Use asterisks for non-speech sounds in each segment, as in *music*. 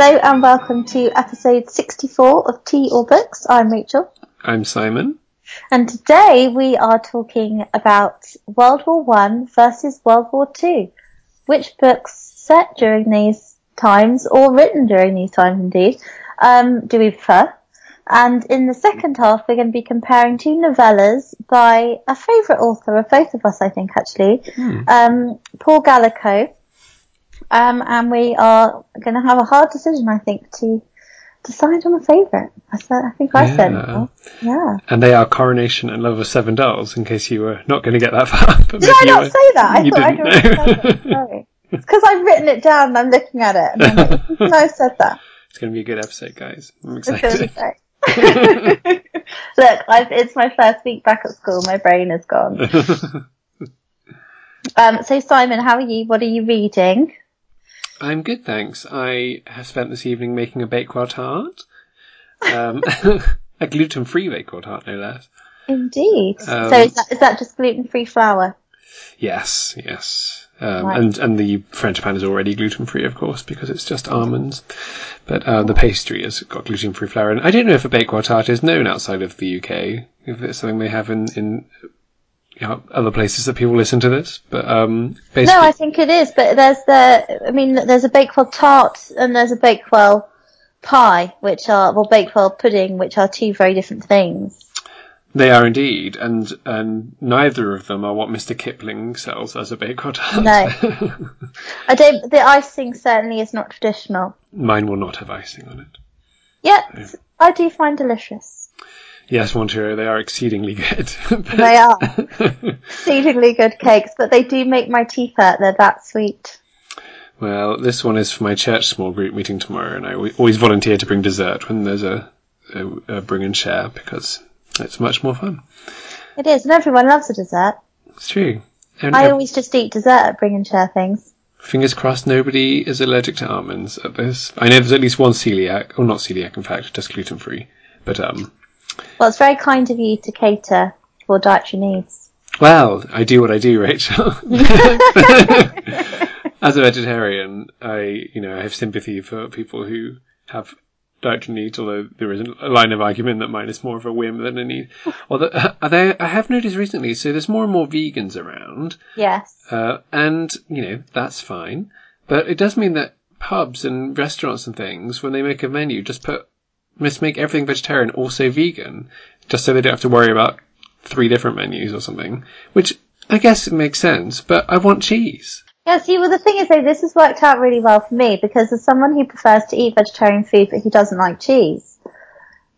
Hello and welcome to episode 64 of Tea or Books. I'm Rachel. I'm Simon. And today we are talking about World War One versus World War Two. Which books set during these times, or written during these times indeed, um, do we prefer? And in the second half, we're going to be comparing two novellas by a favourite author of both of us, I think, actually, um, Paul Gallico. Um, and we are going to have a hard decision, I think, to decide on a favourite. I said, I think I said, Yeah. yeah. And they are Coronation and Love of Seven Dolls, in case you were not going to get that far. *laughs* But Did I not were- say that? I thought I'd already said it. *laughs* Sorry. It's because I've written it down and I'm looking at it. And I'm like, no, I said that. It's going to be a good episode, guys. I'm It's going to be excited. *laughs* Look, I've, it's my first week back at school. My brain is gone. Um, so Simon, how are you? What are you reading? I'm good, thanks. I have spent this evening making a Bakewell tart. Um, *laughs* a gluten-free Bakewell tart, no less. Indeed. Um, so is that, is that just gluten-free flour? Yes, yes. Um, Right. and and the frangipane is already gluten free, of course, because it's just almonds. But uh, the pastry has got gluten free flour. And I don't know if a Bakewell tart is known outside of the UK. If it's something they have in in you know, other places that people listen to this. But um, basically, No, I think it is, but there's the, I mean, there's a Bakewell tart and there's a Bakewell pie, which are, well, Bakewell pudding, which are two very different things. they are indeed, and and neither of them are what Mr. Kipling sells as a Bakewell tart. No. *laughs* I don't, the icing certainly is not traditional. Mine will not have icing on it. Yet, I do find delicious. Yes, Montero, they are exceedingly good. *laughs* They are *laughs* exceedingly good cakes, but they do make my teeth hurt. They're that sweet. Well, this one is for my church small group meeting tomorrow, and I always volunteer to bring dessert when there's a, a, a bring and share because it's much more fun. It is, and everyone loves a dessert. It's true. And I always just eat dessert at bring and share things. fingers crossed nobody is allergic to almonds at this. I know there's at least one celiac, or not celiac, in fact, just gluten free. But um, Well, it's very kind of you to cater for dietary needs. well, I do what I do, Rachel. *laughs* As a vegetarian, I you know I have sympathy for people who have dietary needs, although there is a line of argument that mine is more of a whim than a need. *laughs* Although are there, I have noticed recently, so there's more and more vegans around, Yes. uh, and you know that's fine, but it does mean that pubs and restaurants and things, when they make a menu, just put must make everything vegetarian also vegan, just so they don't have to worry about three different menus or something. Which I guess it makes sense, but I want cheese. Yeah, see, well, the thing is, though, this has worked out really well for me because as someone who prefers to eat vegetarian food but who doesn't like cheese,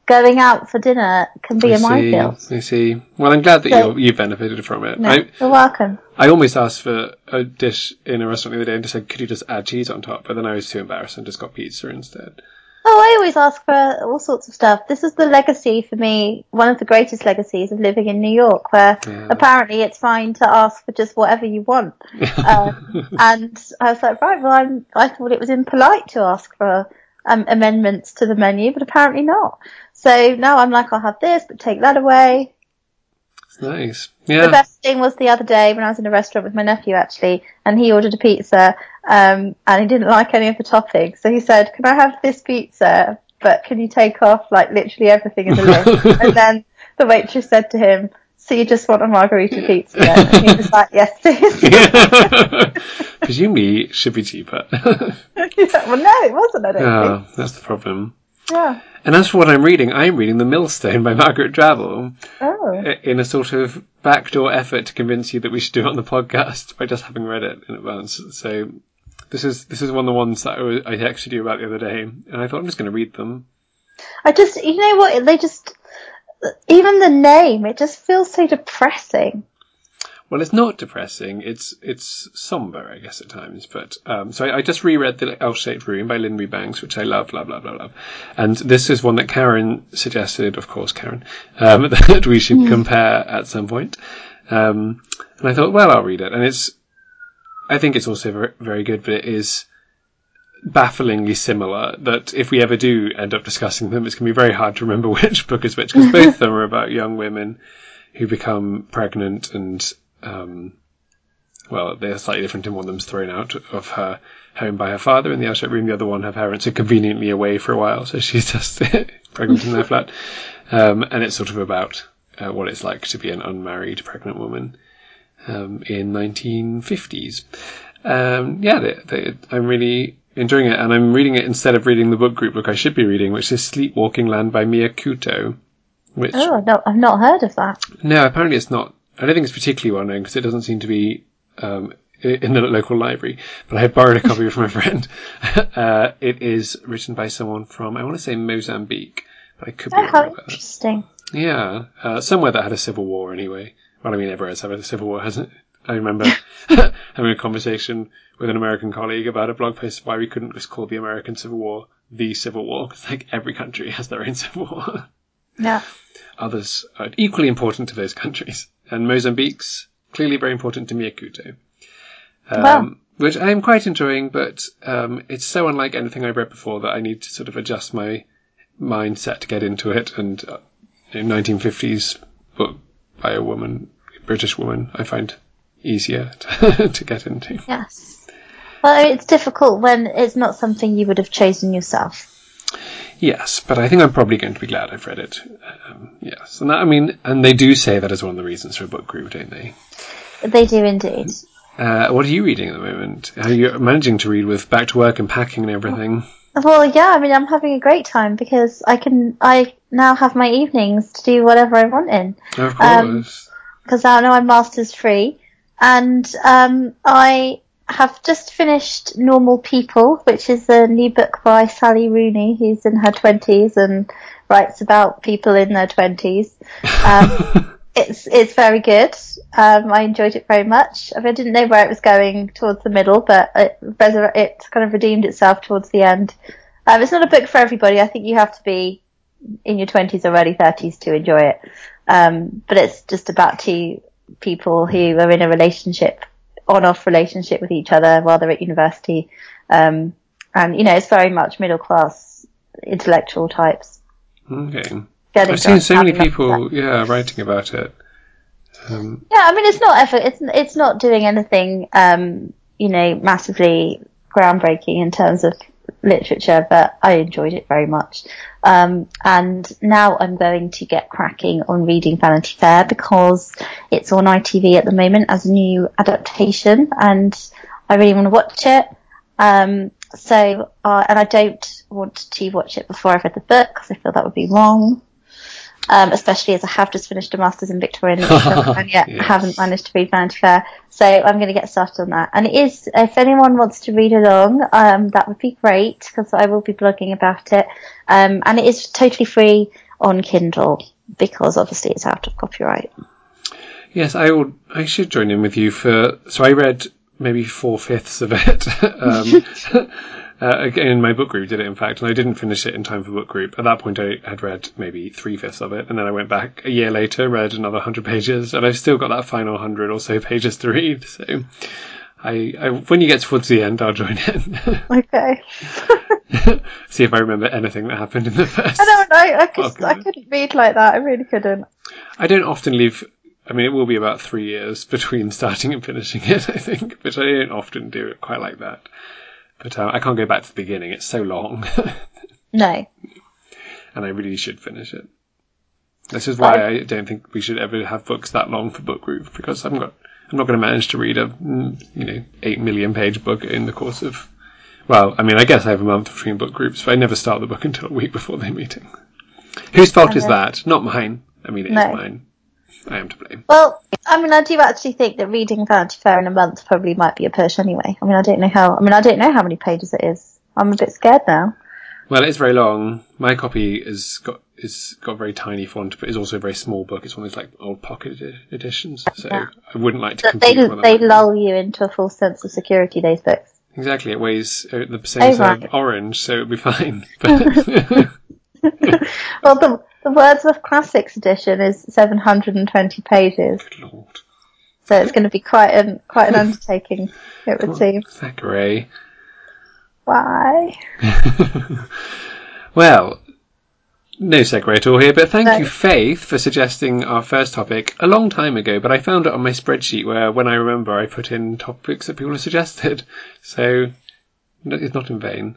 going out for dinner can be I a see. minefield. I see. Well, I'm glad that So- you you benefited from it. No, I you're welcome. I almost asked for a dish in a restaurant the other day and just said, "Could you just add cheese on top?" But then I was too embarrassed and just got pizza instead. Oh, I always ask for all sorts of stuff. This is the legacy for me, one of the greatest legacies of living in New York, where Yeah. apparently it's fine to ask for just whatever you want. *laughs* Um, and I was like, right, well, I'm, I thought it was impolite to ask for um, amendments to the menu, but apparently not. So now I'm like, I'll have this, but take that away. Nice. The best thing was the other day when I was in a restaurant with my nephew actually, and he ordered a pizza, um, and he didn't like any of the toppings. So he said, "Can I have this pizza? But can you take off like literally everything in the list?" *laughs* and then the waitress said to him, "So you just want a margarita pizza?" And he was like, "Yes, please." *laughs* Presumably, it should be cheaper. *laughs* Like, well, no, it wasn't. I don't oh, think. that's the problem. Yeah. And as for what I'm reading, I'm reading The Millstone by Margaret Drabble Oh. Uh, in a sort of backdoor effort to convince you that we should do it on the podcast *laughs* by just having read it in advance. So this is this is one of the ones that I, I texted you about the other day, and I thought I'm just going to read them. I just, you know what? They just, even the name, it just feels so depressing. Well, it's not depressing. It's it's somber, I guess, at times. But um, so I, I just reread the L-shaped room by Lynn Banks, which I love, love, love, love, love. And this is one that Karen suggested, of course, Karen, um, *laughs* that we should compare at some point. Um, and I thought, well, I'll read it. And it's, I think it's also very, very good, but it is bafflingly similar. That if we ever do end up discussing them, it's going to be very hard to remember *laughs* which book is which because both of *laughs* them are about young women who become pregnant and um, well, they're slightly different in one of them's thrown out of her home by her father in the L-shaped room. The other one, her parents are conveniently away for a while, so she's *laughs* just pregnant in their flat. Um, and it's sort of about uh, what it's like to be an unmarried pregnant woman um, in 1950s. Um, yeah, they, they, I'm really enjoying it, and I'm reading it instead of reading the book group book I should be reading, which is Sleepwalking Land by Mia Couto. Which, oh, no, I've not heard of that. No, apparently it's not. I don't think it's particularly well known because it doesn't seem to be um, in the local library. But I have borrowed a copy from a *laughs* friend. *laughs* uh, it is written by someone from I want to say Mozambique, but I could be Oh, wrong how about that. interesting. Yeah, uh, somewhere that had a civil war anyway. Well, I mean, everywhere has had a civil war, hasn't it? I remember *laughs* having a conversation with an American colleague about a blog post why we couldn't just call the American Civil War the Civil War, because like every country has their own civil war. Yeah. Others are equally important to those countries, and Mozambique's clearly very important to Mia Couto. Um, Wow. Which I am quite enjoying, but um, it's so unlike anything I've read before that I need to sort of adjust my mindset to get into it. And uh, in 1950s book by a woman, a British woman, I find easier to, *laughs* to get into. Yes. Well, it's difficult when it's not something you would have chosen yourself. Yes, but I think I'm probably going to be glad I've read it. Um, yes, and that, I mean, and they do say that as one of the reasons for a book group, don't they? They do indeed. Uh, what are you reading at the moment? How are you managing to read with back to work and packing and everything? Well, yeah, I mean, I'm having a great time because I can, I now have my evenings to do whatever I want in. Of Um, course. because I know I'm masters free, and um, I have just finished Normal People, which is a new book by Sally Rooney, who's in her twenties and writes about people in their twenties. Um, *laughs* it's it's very good. Um, I enjoyed it very much. I, mean, I didn't know where it was going towards the middle, but it, it kind of redeemed itself towards the end. Um, it's not a book for everybody. I think you have to be in your twenties or early thirties to enjoy it. Um, but it's just about two people who are in a relationship, on-off relationship with each other while they're at university. Um, and you know, it's very much middle class intellectual types. okay. I've seen so many having lots of people, yeah, writing about it. Um, Yeah, I mean, it's not effort. It's it's not doing anything, um, you know, massively groundbreaking in terms of literature, but I enjoyed it very much. Um, and now I'm going to get cracking on reading Vanity Fair because it's on ITV at the moment as a new adaptation, and I really want to watch it. Um, so, uh, and I don't want to watch it before I've read the book because I feel that would be wrong. Um, especially as I have just finished a master's in Victorian literature and *laughs* yet Yes. haven't managed to read Vanity Fair. So I'm going to get started on that. And it is, if anyone wants to read along, um, that would be great because I will be blogging about it. Um, and it is totally free on Kindle because obviously it's out of copyright. yes, I will. I should join in with you for. So I read maybe four fifths of it. *laughs* *laughs* uh, again, in my book group did it, in fact, and I didn't finish it in time for book group. At that point, I had read maybe three fifths of it, and then I went back a year later, read another hundred *laughs* pages, and I've still got that final hundred or so *laughs* pages to read. So, I, I when you get towards the end, I'll join in. *laughs* Okay. See if I remember anything that happened in the first. I don't know. I, could, I couldn't read like that. I really couldn't. I don't often leave. I mean, it will be about three years between starting and finishing it, I think, but I don't often do it quite like that. But uh, I can't go back to the beginning; it's so long, *laughs* No. and I really should finish it. This is why I don't think we should ever have books that long for book group because I'm got I'm not going to manage to read a mm, you know eight million page book in the course of. Well, I mean, I guess I have a month between book groups, but I never start the book *laughs* until a week before the meeting. Whose fault is that? Not mine. I mean, it is No. mine. I am to blame. Well, I mean, I do actually think that reading Vanity Fair in a month probably might be a push anyway. I mean, I don't know how. I mean, I don't know how many pages it is. I'm a bit scared now. Well, it's very long. My copy is got is got very tiny font, but it's also a very small book. It's one of those like old pocket edi- editions. So Yeah. I wouldn't like to they they lull you into a false sense of security. Those books. Exactly, it weighs uh, the same Oh, as right. orange, so it'll be *laughs* fine. *laughs* *laughs* Well, the the Wordsworth Classics edition is 720 pages, good lord, so it's going to be quite an quite an undertaking. It would seem. Thackeray. Why? *laughs* Well, no segue at all here, but thank No. you, Faith, for suggesting our first topic a long time ago. But I found it on my spreadsheet where, when I remember, I put in topics that people have suggested. *laughs* So it's not in vain.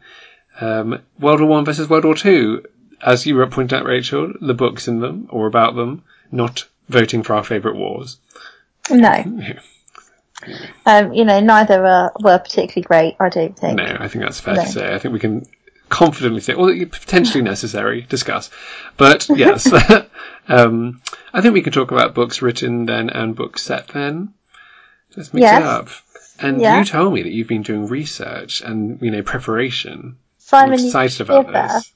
Um, World War One versus World War Two, as you were pointing out, Rachel, the books in them or about them, not voting for our favourite wars. No. *laughs* Um, you know, neither uh, were particularly great, I don't think. No, I think that's fair No. to say. I think we can confidently say, or potentially *laughs* necessary, discuss. But yes, *laughs* um, I think we can talk about books written then and books set then. Let's mix Yes. it up. And Yeah. you told me that you've been doing research and you know preparation. Simon, I'm excited about this.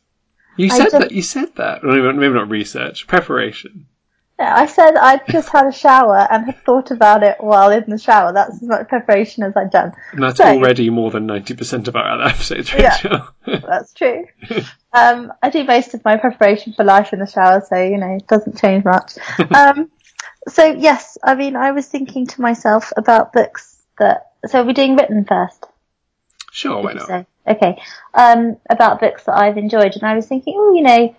You said don't- that. You said that. Maybe, not research. Preparation. Yeah, I said I'd just had a shower and had thought about it while in the shower. That's as much preparation as I'd done. And that's So- already more than ninety percent of our episodes, Yeah. *laughs* That's true. um, I do most of my preparation for life in the shower, so you know it doesn't change much. *laughs* um, so yes, I mean I was thinking to myself about books that. So we're doing written first. sure, why not? say? Okay. Um, about books that I've enjoyed, and I was thinking, oh, you know,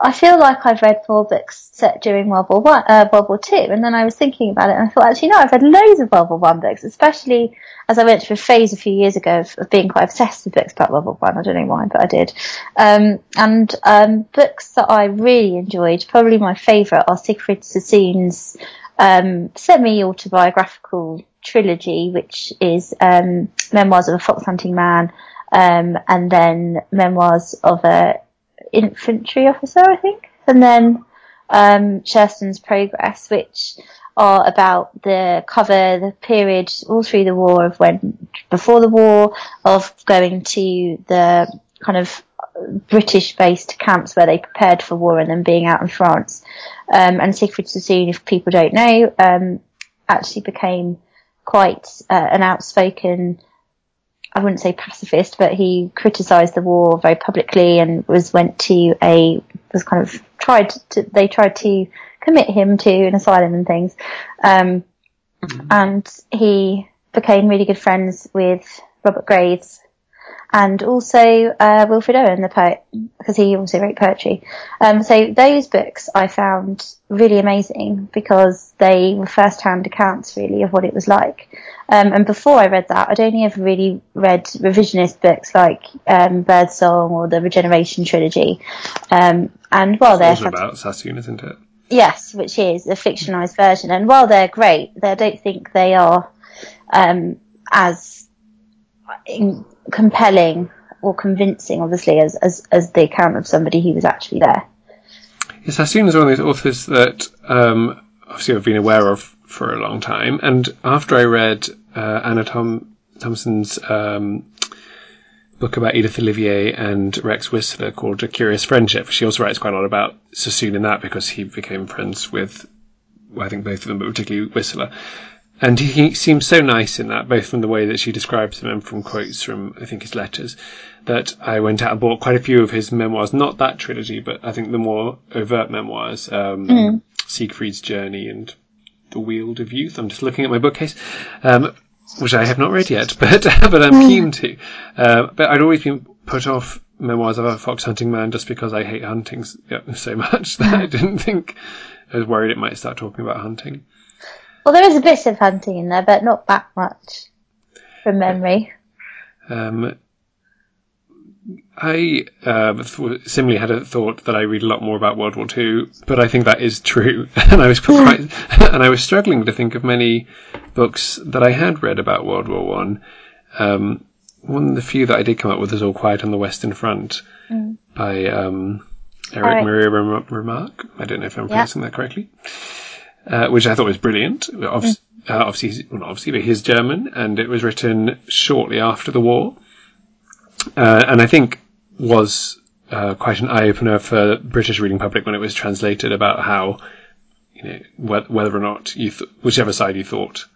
I feel like I've read four books set during World War One, uh, World War Two, and then I was thinking about it, and I thought, actually, no, I've read loads of World War One books, especially as I went through a phase a few years ago of, of being quite obsessed with books about World War One. I. don't know why, but I did. Um, and um, books that I really enjoyed, probably my favourite, are Siegfried Sassoon's um, semi-autobiographical trilogy, which is um, memoirs of a fox hunting man, um, and then memoirs of a infantry officer, I think, and then um, Sherston's Progress, which are about the cover the period all through the war of when before the war of going to the kind of British based camps where they prepared for war and then being out in France. Um, and Siegfried Sassoon, if people don't know, um, actually became quite uh, an outspoken I wouldn't say pacifist, but he criticised the war very publicly and was went to a was kind of tried to they tried to commit him to an asylum and things, um, and he became really good friends with Robert Graves and also uh, Wilfred Owen, the poet, because he also wrote poetry. Um, so those books I found really amazing because they were first-hand accounts, really, of what it was like. Um, and before I read that, I'd only ever really read revisionist books like um, Birdsong or the Regeneration trilogy. Um, and while they're Also about Sassoon, isn't it? Yes, which is a fictionalized version. And while they're great, they- I don't think they are um, as in- compelling or convincing, obviously, as, as as the account of somebody who was actually there. Yes, Sassoon is one of those authors that um, obviously I've been aware of for a long time. And after I read uh, Anna Tom- Thompson's um, book about Edith Olivier and Rex Whistler called A Curious Friendship, she also writes quite a lot about Sassoon in that because he became friends with, well, I think both of them, but particularly Whistler. And he seems so nice in that, both from the way that she describes him and from quotes from, I think, his letters, that I went out and bought quite a few of his memoirs. Not that trilogy, but I think the more overt memoirs, um, Siegfried's Journey and The Weald of Youth. I'm just looking at my bookcase, um, which I have not read yet, *laughs* but but I'm keen to. Uh, but I'd always been put off memoirs of a fox hunting man just because I hate hunting *laughs* so much that I didn't think I was worried it might start talking about hunting. Well, there is a bit of hunting in there, but not that much from memory. Um, I uh, th- similarly had a thought that I read a lot more about World War Two, but I think that is true, *laughs* and I was *laughs* quite, *laughs* and I was struggling to think of many books that I had read about World War One. Um, one of the few that I did come up with is All Quiet on the Western Front by um, Eric Eric. Maria Remarque. I don't know if I'm pronouncing that correctly. Uh, which I thought was brilliant. Obviously, uh, obviously, he's- well, not obviously, but he's German, and it was written shortly after the war uh, and I think was uh, quite an eye opener for the British reading public when it was translated about how you know wh- whether or not you th- whichever side you thought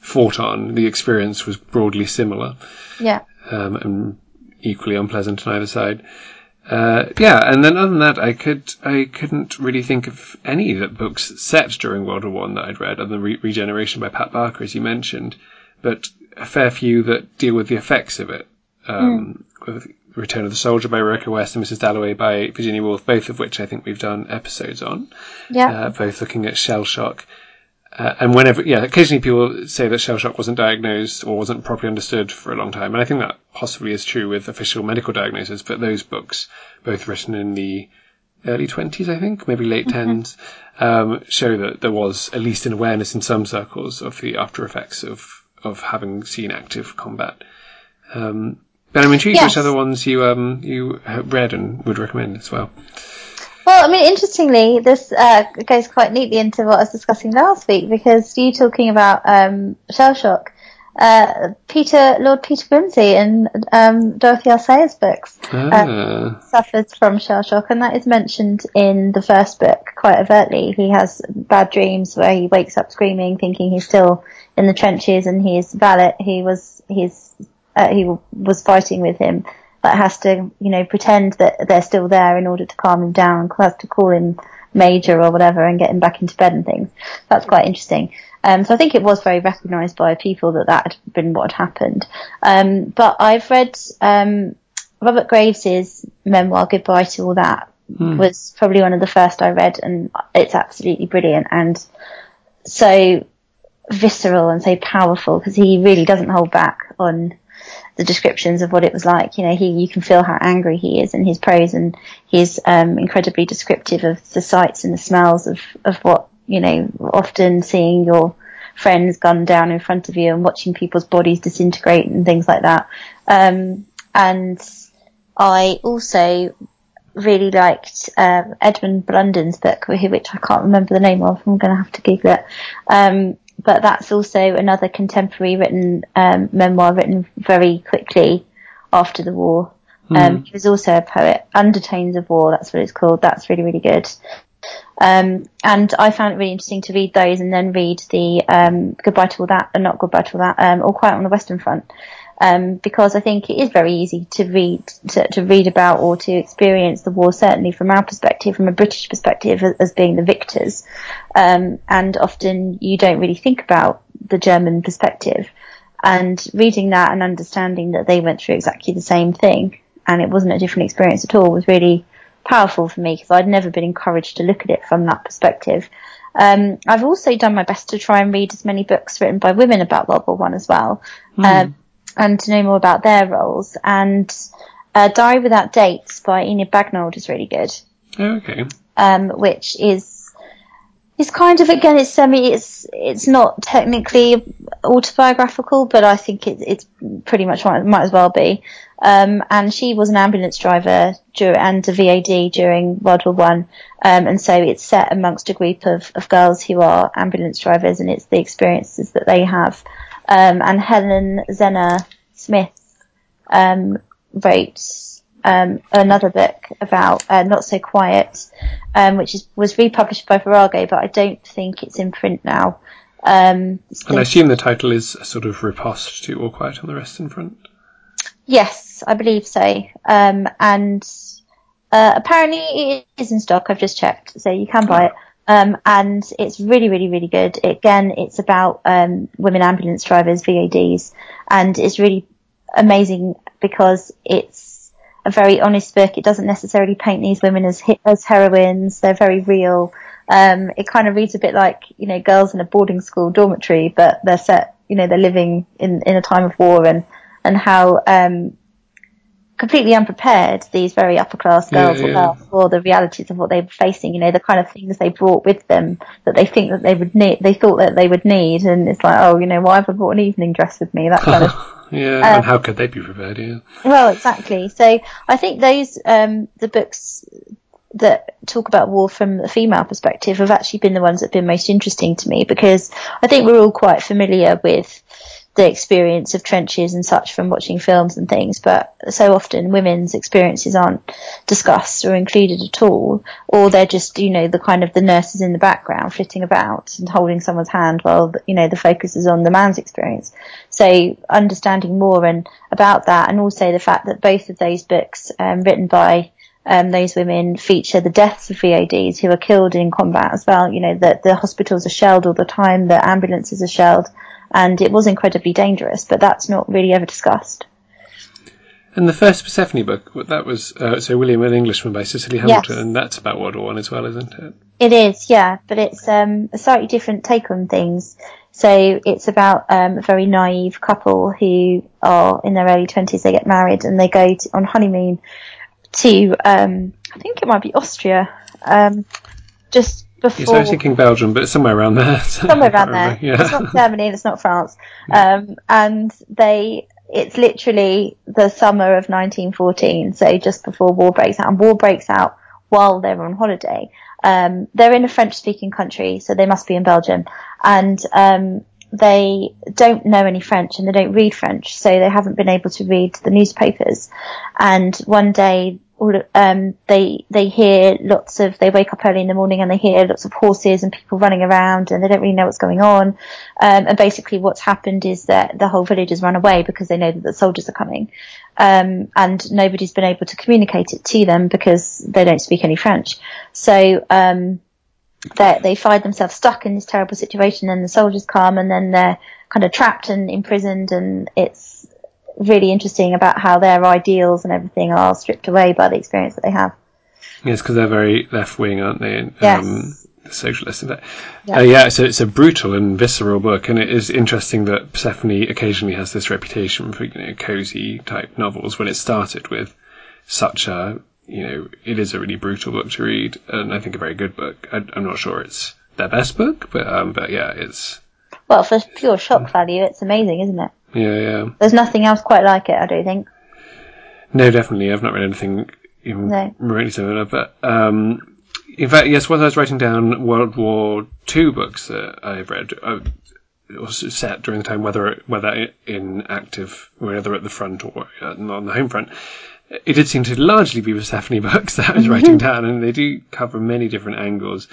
fought on, the experience was broadly similar Yeah. um, and equally unpleasant on either side. Uh, yeah, and then other than that, I could I couldn't really think of any that books set during World War One that I'd read, other than Re- Regeneration by Pat Barker, as you mentioned, but a fair few that deal with the effects of it. Um, with Return of the Soldier by Rebecca West and Mrs. Dalloway by Virginia Woolf, both of which I think we've done episodes on. Yeah. Uh, both looking at shell shock. Uh, and whenever, yeah, occasionally people say that shell shock wasn't diagnosed or wasn't properly understood for a long time. And I think that possibly is true with official medical diagnosis, but those books, both written in the early 20s, I think, maybe late 10s, um, show that there was at least an awareness in some circles of the after effects of, of having seen active combat. Um, but I'm intrigued Yes. which other ones you, um, you read and would recommend as well. Well, I mean, interestingly, this uh, goes quite neatly into what I was discussing last week because you talking about um, shell shock. Uh, Peter, Lord Peter Wimsey in um, Dorothy L. Sayers' books Ah, suffers from shell shock, and that is mentioned in the first book quite overtly. He has bad dreams where he wakes up screaming, thinking he's still in the trenches, and his valet, he was he's uh, he was fighting with him, but has to you know pretend that they're still there in order to calm him down, has to call him major or whatever, and get him back into bed and things. That's quite interesting. Um, so I think it was very recognised by people that that had been what had happened. Um, but I've read um, Robert Graves's memoir, Goodbye to All That, was probably one of the first I read, and it's absolutely brilliant and so visceral and so powerful because he really doesn't hold back on the descriptions of what it was like. You know, he you can feel how angry he is in his prose, and he's um, incredibly descriptive of the sights and the smells of of what you know. Often seeing your friends gunned down in front of you and watching people's bodies disintegrate and things like that. Um, and I also really liked um, Edmund Blunden's book, which I can't remember the name of. I'm going to have to Google it. Um, but that's also another contemporary written um, memoir written very quickly after the war. Um, he was also a poet. Undertones of War, that's what it's called. That's really, really good. Um, and I found it really interesting to read those and then read the um, Goodbye to All That, and not Goodbye to All That, um, All Quiet on the Western Front, um, because I think it is very easy to read to, to read about or to experience the war, certainly from our perspective, from a British perspective, as, as being the victors, um, and often you don't really think about the German perspective. And reading that and understanding that they went through exactly the same thing, and it wasn't a different experience at all, was really powerful for me because I'd never been encouraged to look at it from that perspective. Um, I've also done my best to try and read as many books written by women about World War One as well, um, and to know more about their roles. And uh, Diary Without Dates by Enid Bagnold is really good, okay. um, which is is kind of again it's semi it's it's not technically autobiographical, but I think it, it's pretty much might, might as well be. Um, and she was an ambulance driver dur- and a VAD during World War One, um, and so it's set amongst a group of, of girls who are ambulance drivers, and it's the experiences that they have. Um, and Helen Zena Smith um, wrote um, another book about uh, Not So Quiet, um, which is, was republished by Virago, but I don't think it's in print now. Um, And I assume the title is a sort of riposte to All Quiet on the Western Front. Yes, I believe so. Um, and uh, apparently it is in stock. I've just checked, so you can buy it. Um, and it's really, really, really good. Again, it's about um, women ambulance drivers, VADs, and it's really amazing because it's a very honest book. It doesn't necessarily paint these women as as heroines. They're very real. Um, it kind of reads a bit like you know girls in a boarding school dormitory, but they're set. You know, they're living in in a time of war and and how um, completely unprepared these very upper class girls yeah. were for the realities of what they were facing. You know, the kind of things they brought with them that they think that they would need, they thought that they would need, and it's like, oh, you know, why have I brought an evening dress with me? That kind of *laughs* Yeah, and how could they be prepared? Yeah. well, exactly. So I think those um, the books that talk about war from a female perspective have actually been the ones that have been most interesting to me because I think we're all quite familiar with the experience of trenches and such from watching films and things, but so often women's experiences aren't discussed or included at all, or they're just, you know, the kind of the nurses in the background flitting about and holding someone's hand while, you know, the focus is on the man's experience. So understanding more and about that and also the fact that both of those books, um, written by um, those women feature the deaths of VADs who are killed in combat as well. You know, that the hospitals are shelled all the time, the ambulances are shelled, and it was incredibly dangerous, but that's not really ever discussed. And the first Persephone book, that was uh, so William an Englishman by Cicely Hamilton, yes. and that's about World War One as well, isn't it? It is, yeah, but it's um, a slightly different take on things. So it's about um, a very naive couple who are in their early twenties. They get married and they go to, on honeymoon to um, I think it might be Austria. Um, just before. Yes, I was thinking Belgium, but it's somewhere around there. *laughs* somewhere around there. Yeah. It's not Germany and it's not France. Um, and they, it's literally the summer of 1914, so just before war breaks out. And war breaks out while they're on holiday. Um, they're in a French-speaking country, so they must be in Belgium, and um, they don't know any French and they don't read French, so they haven't been able to read the newspapers. And one day all um, they they hear lots of they wake up early in the morning and they hear lots of horses and people running around and they don't really know what's going on. Um, and basically what's happened is that the whole village has run away because they know that the soldiers are coming. Um, and nobody's been able to communicate it to them because they don't speak any French. So um, they find themselves stuck in this terrible situation and the soldiers come and then they're kind of trapped and imprisoned and it's really interesting about how their ideals and everything are stripped away by the experience that they have. Yes, because they're very left wing, aren't they? Yes. Um, socialist. Yeah. Uh, yeah, so it's a brutal and visceral book, and it is interesting that Persephone occasionally has this reputation for you know cozy type novels when it started with such a you know it is a really brutal book to read, and I think a very good book. I, am not sure it's their best book, but um, but yeah, it's well for pure shock value, it's amazing, isn't it? Yeah, yeah. There's nothing else quite like it, I don't think. No, definitely. I've not read anything even no. remotely similar. But um, in fact, yes, while I was writing down World War Two books that I've read, uh, it was set during the time, whether whether in active, whether at the front or uh, on the home front. It did seem to largely be Persephone *laughs* books that I was writing down, and they do cover many different angles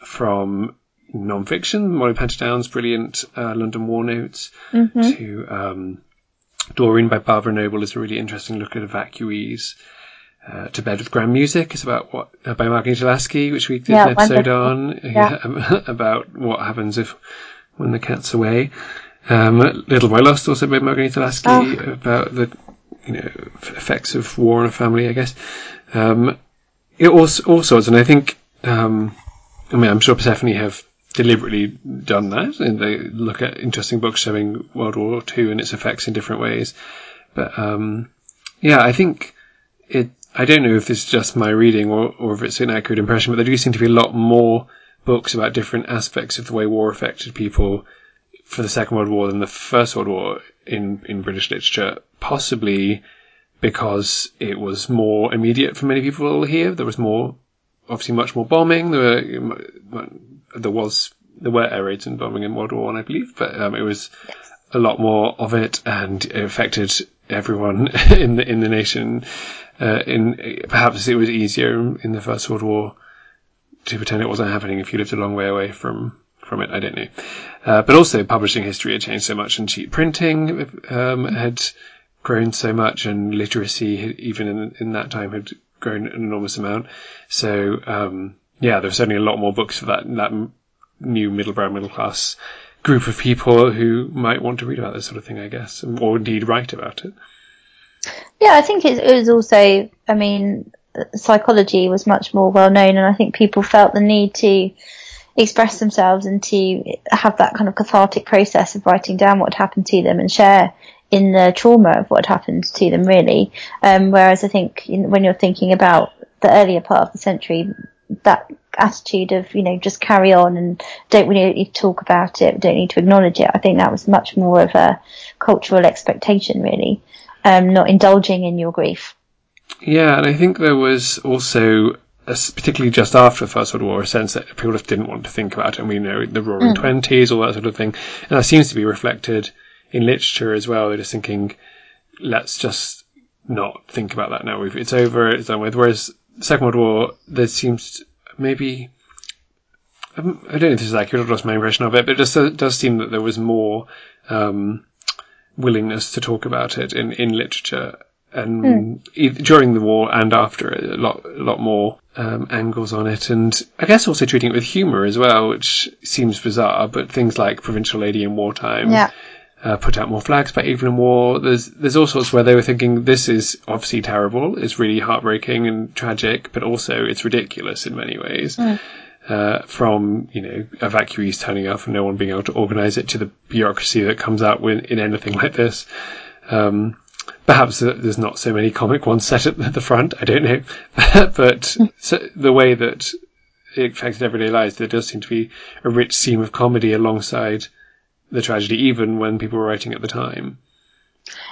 from non-fiction, Mollie Panter-Downes's brilliant uh, London War Notes, mm-hmm. to um, Doreen by Barbara Noble is a really interesting look at evacuees. Uh, to Bed with Grand Music is about what uh, by Marghanita Laski, which we did yeah, an episode on yeah. *laughs* about what happens if when the cat's away. Um, Little Boy Lost also by Marghanita Laski oh. about the you know effects of war on a family, I guess. Um, it also also and I think um, I mean I'm sure Persephone have deliberately done that, and they look at interesting books showing World War II and its effects in different ways. But um, yeah, I think it. I don't know if this is just my reading or, or if it's an accurate impression, but there do seem to be a lot more books about different aspects of the way war affected people for the Second World War than the First World War in in British literature. Possibly because it was more immediate for many people here. There was more, obviously, much more bombing. There were there was there were air raids in Birmingham World War One, I believe, but um, it was a lot more of it, and it affected everyone *laughs* in the in the nation. Uh, in perhaps it was easier in the First World War to pretend it wasn't happening if you lived a long way away from from it. I don't know, uh, but also publishing history had changed so much, and cheap printing um, had grown so much, and literacy even in in that time had grown an enormous amount. So um, yeah, there's certainly a lot more books for that that new middle brow middle class group of people who might want to read about this sort of thing, I guess, or indeed write about it. Yeah, I think it was also. I mean, psychology was much more well known, and I think people felt the need to express themselves and to have that kind of cathartic process of writing down what happened to them and share in the trauma of what happened to them, really. Um, whereas I think when you're thinking about the earlier part of the century, that attitude of you know just carry on and don't really need to talk about it, don't need to acknowledge it. I think that was much more of a cultural expectation, really, um, not indulging in your grief. Yeah, and I think there was also, a, particularly just after the First World War, a sense that people just didn't want to think about it. And we know the Roaring mm. Twenties, all that sort of thing, and that seems to be reflected in literature as well. They're just thinking, let's just not think about that now. It's over. It's done with. Whereas Second World War, there seems maybe I don't know if this is accurate or just my impression of it, but it just does seem that there was more um, willingness to talk about it in, in literature and mm. during the war and after it, a lot a lot more um, angles on it, and I guess also treating it with humour as well, which seems bizarre. But things like Provincial Lady in Wartime, yeah. Uh, put out more flags by Evelyn Waugh. There's there's all sorts where they were thinking this is obviously terrible, it's really heartbreaking and tragic, but also it's ridiculous in many ways. Mm. Uh, from you know evacuees turning up and no one being able to organise it to the bureaucracy that comes out with, in anything like this. Um, perhaps there's not so many comic ones set at the front. I don't know, *laughs* but so the way that it affected everyday lives, there does seem to be a rich seam of comedy alongside the tragedy, even when people were writing at the time.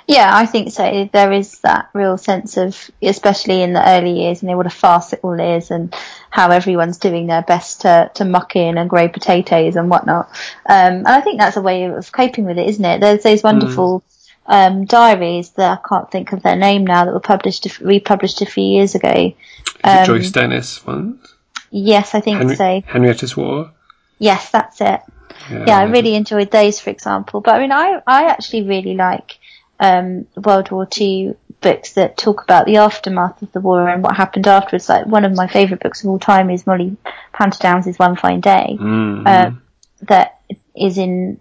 Yeah, I think so. There is that real sense of, especially in the early years, and you know, what a farce it all is, and how everyone's doing their best to, to muck in and grow potatoes and whatnot. Um, and I think that's a way of coping with it, isn't it? There's those wonderful mm. um, diaries that I can't think of their name now that were published, republished a few years ago. Um, Joyce Dennys ones? Yes, I think Henry- so. Henrietta's War? Yes, that's it. Yeah, yeah, I really enjoyed those, for example. But I mean, I, I actually really like um, World War II books that talk about the aftermath of the war and what happened afterwards. Like one of my favourite books of all time is Molly Downes' One Fine Day, mm-hmm. uh, that is in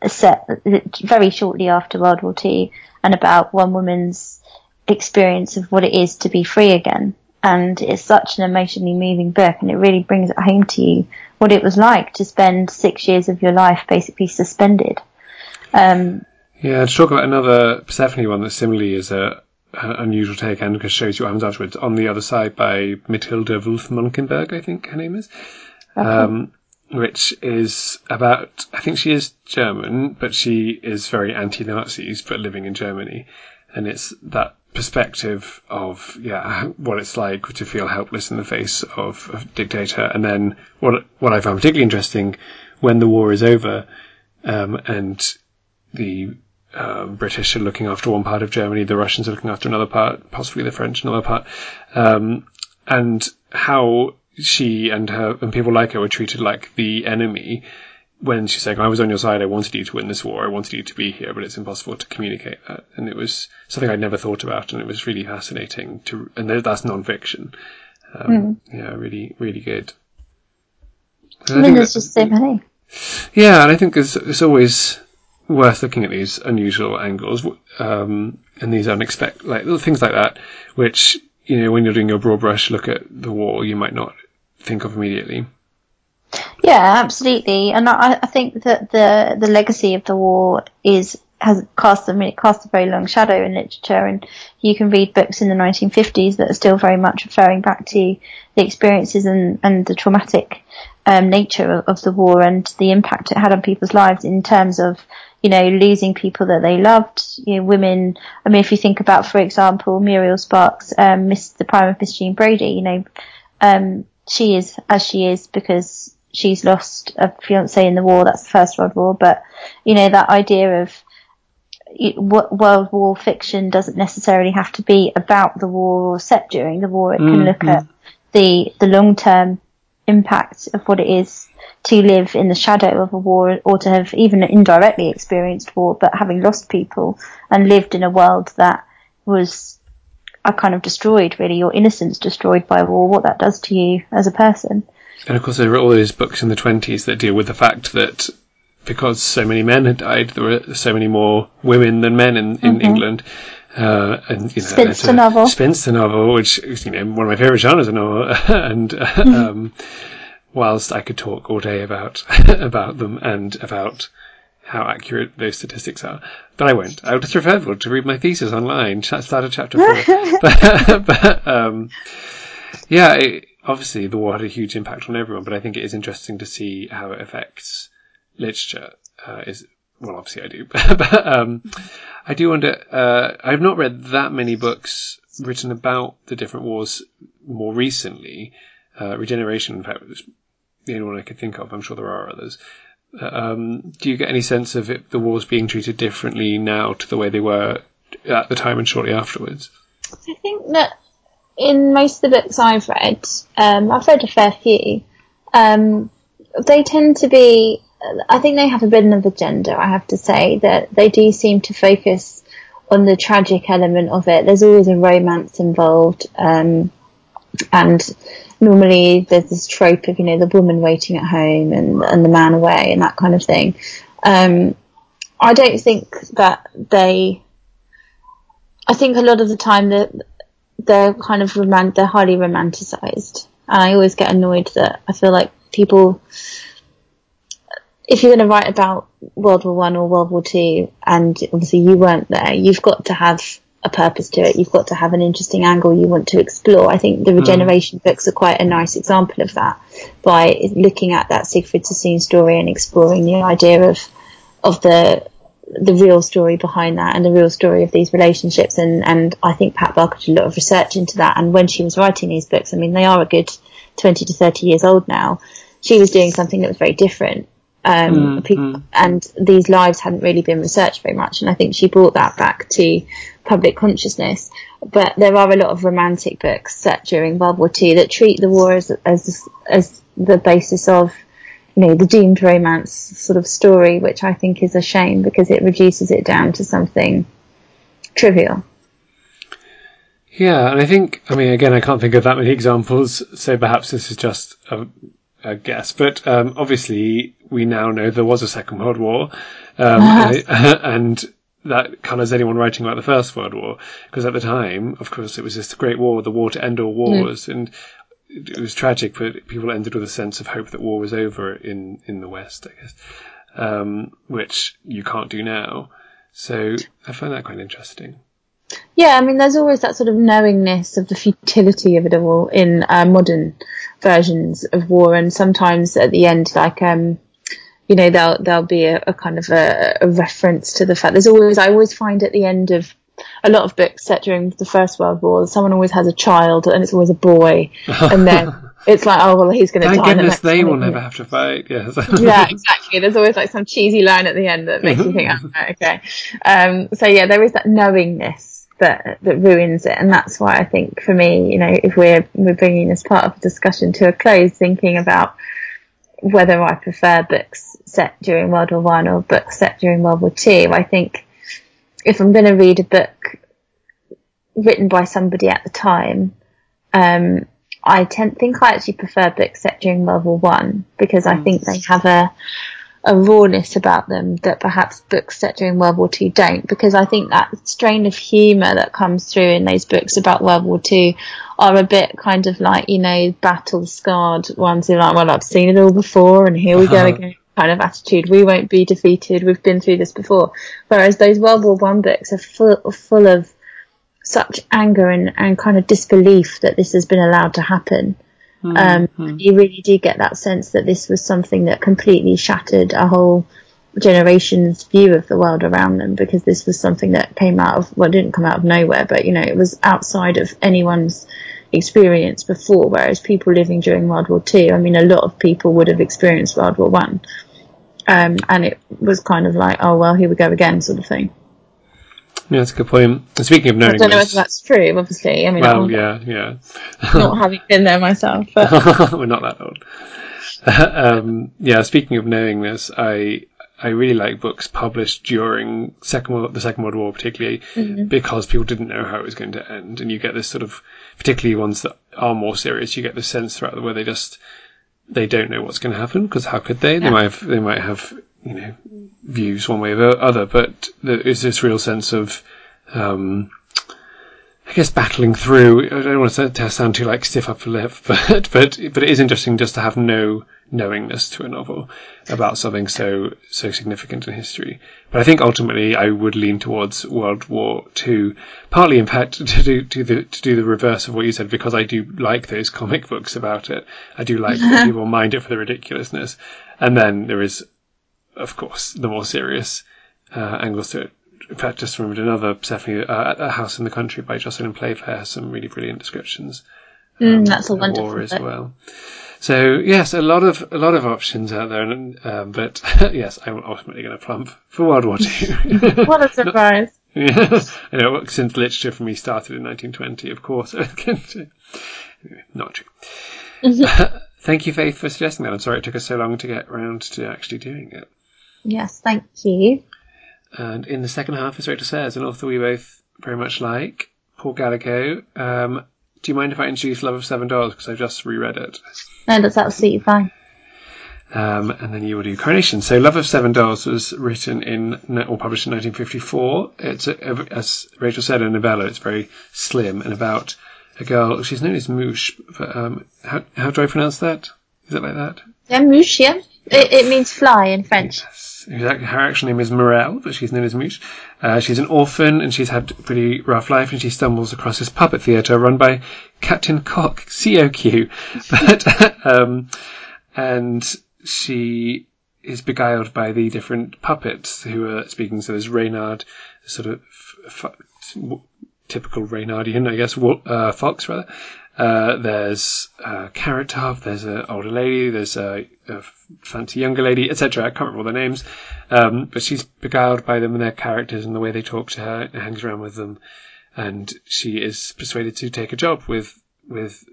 a set very shortly after World War II and about one woman's experience of what it is to be free again. And it's such an emotionally moving book and it really brings it home to you what it was like to spend six years of your life basically suspended. Um, yeah, to talk about another Persephone one that similarly is a, a unusual take and it shows you what happens afterwards. On the other side by Matilda Wolf Monkenberg, I think her name is. Okay. Um, which is about, I think she is German, but she is very anti-Nazis, but living in Germany. And it's that perspective of yeah *laughs* what it's like to feel helpless in the face of a dictator, and then what what I found particularly interesting when the war is over, um, and the um, British are looking after one part of Germany, the Russians are looking after another part, possibly the French another part, um, and how she and her and people like her were treated like the enemy when she's saying, I was on your side, I wanted you to win this war, I wanted you to be here, but it's impossible to communicate that. And it was something I'd never thought about, and it was really fascinating to, and that's non-fiction. Um, mm. Yeah, really, really good. And I, mean, there's just so many. Yeah, and I think it's, it's always worth looking at these unusual angles, um, and these unexpected, like things like that, which, you know, when you're doing your broad brush look at the war, you might not think of immediately. Yeah, absolutely, and I, I think that the the legacy of the war is has cast a cast a very long shadow in literature, and you can read books in the 1950s that are still very much referring back to the experiences and and the traumatic um, nature of, of the war and the impact it had on people's lives in terms of you know losing people that they loved, you know, women. I mean, if you think about, for example, Muriel Spark's, um, Miss the Prime of Miss Jean Brodie, you know, um, she is as she is because she's lost a fiance in the war. That's the First World War. But, you know, that idea of World War fiction doesn't necessarily have to be about the war or set during the war. It can mm-hmm. look at the, the long term impact of what it is to live in the shadow of a war or to have even indirectly experienced war, but having lost people and lived in a world that was a kind of destroyed really, your innocence destroyed by war, what that does to you as a person. And of course, there were all those books in the 20s that deal with the fact that because so many men had died, there were so many more women than men in, in mm-hmm. England. Uh, and you know, spinster novel, spinster novel, which is you know one of my favorite genres of novel, *laughs* and mm-hmm. um, whilst I could talk all day about *laughs* about them and about how accurate those statistics are, but I won't. I'll just refer people to read my thesis online. Start at chapter four, but, *laughs* but um, yeah. It, obviously the war had a huge impact on everyone, but I think it is interesting to see how it affects literature. Uh, is well, obviously I do, *laughs* but um, I do wonder. Uh, I've not read that many books written about the different wars more recently. Uh, Regeneration, in fact, was the only one I could think of. I'm sure there are others. Uh, um, do you get any sense of it, the wars being treated differently now to the way they were at the time and shortly afterwards? I think that in most of the books I've read, um, I've read a fair few. Um, they tend to be. I think they have a bit of agenda. I have to say that they do seem to focus on the tragic element of it. There's always a romance involved, um, and normally there's this trope of you know the woman waiting at home and and the man away and that kind of thing. Um, I don't think that they. I think a lot of the time that they're kind of roman- they're highly romanticized, and I always get annoyed that I feel like people. If you're going to write about World War One or World War Two, and obviously you weren't there, you've got to have a purpose to it. You've got to have an interesting angle you want to explore. I think the Regeneration mm. books are quite a nice example of that by looking at that Siegfried Sassoon story and exploring the idea of of the the real story behind that and the real story of these relationships. And, and I think Pat Barker did a lot of research into that. And when she was writing these books, I mean, they are a good 20 to 30 years old now. She was doing something that was very different. Um, mm, people, mm. and these lives hadn't really been researched very much. And I think she brought that back to public consciousness. But there are a lot of romantic books set during World War II that treat the war as, as, as the basis of you know, the doomed romance sort of story, which I think is a shame because it reduces it down to something trivial. Yeah, and I think, I mean, again, I can't think of that many examples, so perhaps this is just a, a guess. But um, obviously, we now know there was a Second World War, um, and *laughs* *laughs* that colours anyone writing about the First World War, because at the time, of course, it was this great war, the war to end all wars, mm. and it was tragic, but people ended with a sense of hope that war was over in, in the West, I guess, um, which you can't do now. So I find that quite interesting. Yeah, I mean, there's always that sort of knowingness of the futility of it all in uh, modern versions of war, and sometimes at the end, like um, you know, there'll there'll be a, a kind of a, a, reference to the fact. There's always I always find at the end of a lot of books set during the First World War, someone always has a child, and it's always a boy, and then *laughs* it's like, oh well, he's going to die. Thank goodness they will never have to fight. Yes. *laughs* yeah, *laughs* exactly. There's always like some cheesy line at the end that makes you think, oh, okay. Um, so yeah, there is that knowingness that that ruins it, and that's why I think for me, you know, if we're we're bringing this part of the discussion to a close, thinking about whether I prefer books set during World War One or books set during World War Two, I think if I'm going to read a book written by somebody at the time, um, I tend think I actually prefer books set during World War One because I think they have a a rawness about them that perhaps books set during World War Two don't. Because I think that strain of humour that comes through in those books about World War Two are a bit kind of like you know battle scarred ones who are like, well, I've seen it all before, and here we go again kind of attitude. We won't be defeated. We've been through this before. Whereas those World War One books are full, full of such anger and, and kind of disbelief that this has been allowed to happen. Mm-hmm. Um, you really do get that sense that this was something that completely shattered a whole generation's view of the world around them because this was something that came out of, well, didn't come out of nowhere, but you know, it was outside of anyone's experience before, whereas people living during World War Two, I mean, a lot of people would have experienced World War One, um, and it was kind of like, oh well, here we go again, sort of thing. Yeah, that's a good point. speaking of knowing, I don't know whether that's true. Obviously, I mean, well, yeah, yeah, *laughs* not having been there myself, but *laughs* we're not that old. *laughs* um, yeah, speaking of knowing this, I I really like books published during second World, the Second World War, particularly mm-hmm. because people didn't know how it was going to end, and you get this sort of, particularly ones that are more serious, you get the sense throughout the where they just they don't know what's going to happen because how could they? Yeah. They might have they might have you know views one way or the other, but there is this real sense of um, I guess battling through. I don't want to sound too like stiff upper lip, *laughs* but but but it is interesting just to have no knowingness to a novel about something so so significant in history. But I think ultimately I would lean towards World War Two, partly in fact *laughs* to do to the to do the reverse of what you said because I do like those *laughs* comic books about it. I do like that people mind it for the ridiculousness, and then there is, of course, the more serious uh, angles to it. In fact, just remembered another Stephanie, uh, A House in the Country by Jocelyn Playfair has some really brilliant descriptions. Mm, um, that's a wonderful war as well. So yes, a lot of a lot of options out there, and, um, but *laughs* yes, I'm ultimately going to plump for World War Two. *laughs* what a *laughs* surprise! yeah, you know, since literature for me started in 1920, of course. Not true. Mm-hmm. Thank you, Faith, for suggesting that. I'm sorry it took us so long to get around to actually doing it. Yes, thank you. And in the second half, as Rachel says, an author we both very much like, Paul Gallico. Um, do you mind if I introduce Love of Seven Dolls because I've just reread it? No, that's absolutely fine. Um, and then you will do Coronation. So, Love of Seven Dolls was written in or published in 1954. It's, a, as Rachel said, a novella. It's very slim and about a girl. She's known as Mouche. But, um, how, how do I pronounce that? Is it like that? Yeah, Mouche. Yeah, it, it means fly in French. Yes. Her actual name is Morel, but she's known as Mouche. Uh, she's an orphan and she's had a pretty rough life, and she stumbles across this puppet theatre run by Captain Coq, C O Q. *laughs* But um, and she is beguiled by the different puppets who are speaking. So there's Reynard, sort of f- f- typical Reynardian, I guess, uh, fox rather. Uh, there's uh, Carrot Top, there's an older lady, there's a, a fancy younger lady, etc. I can't remember all their names, um, but she's beguiled by them and their characters and the way they talk to her, and hangs around with them, and she is persuaded to take a job with with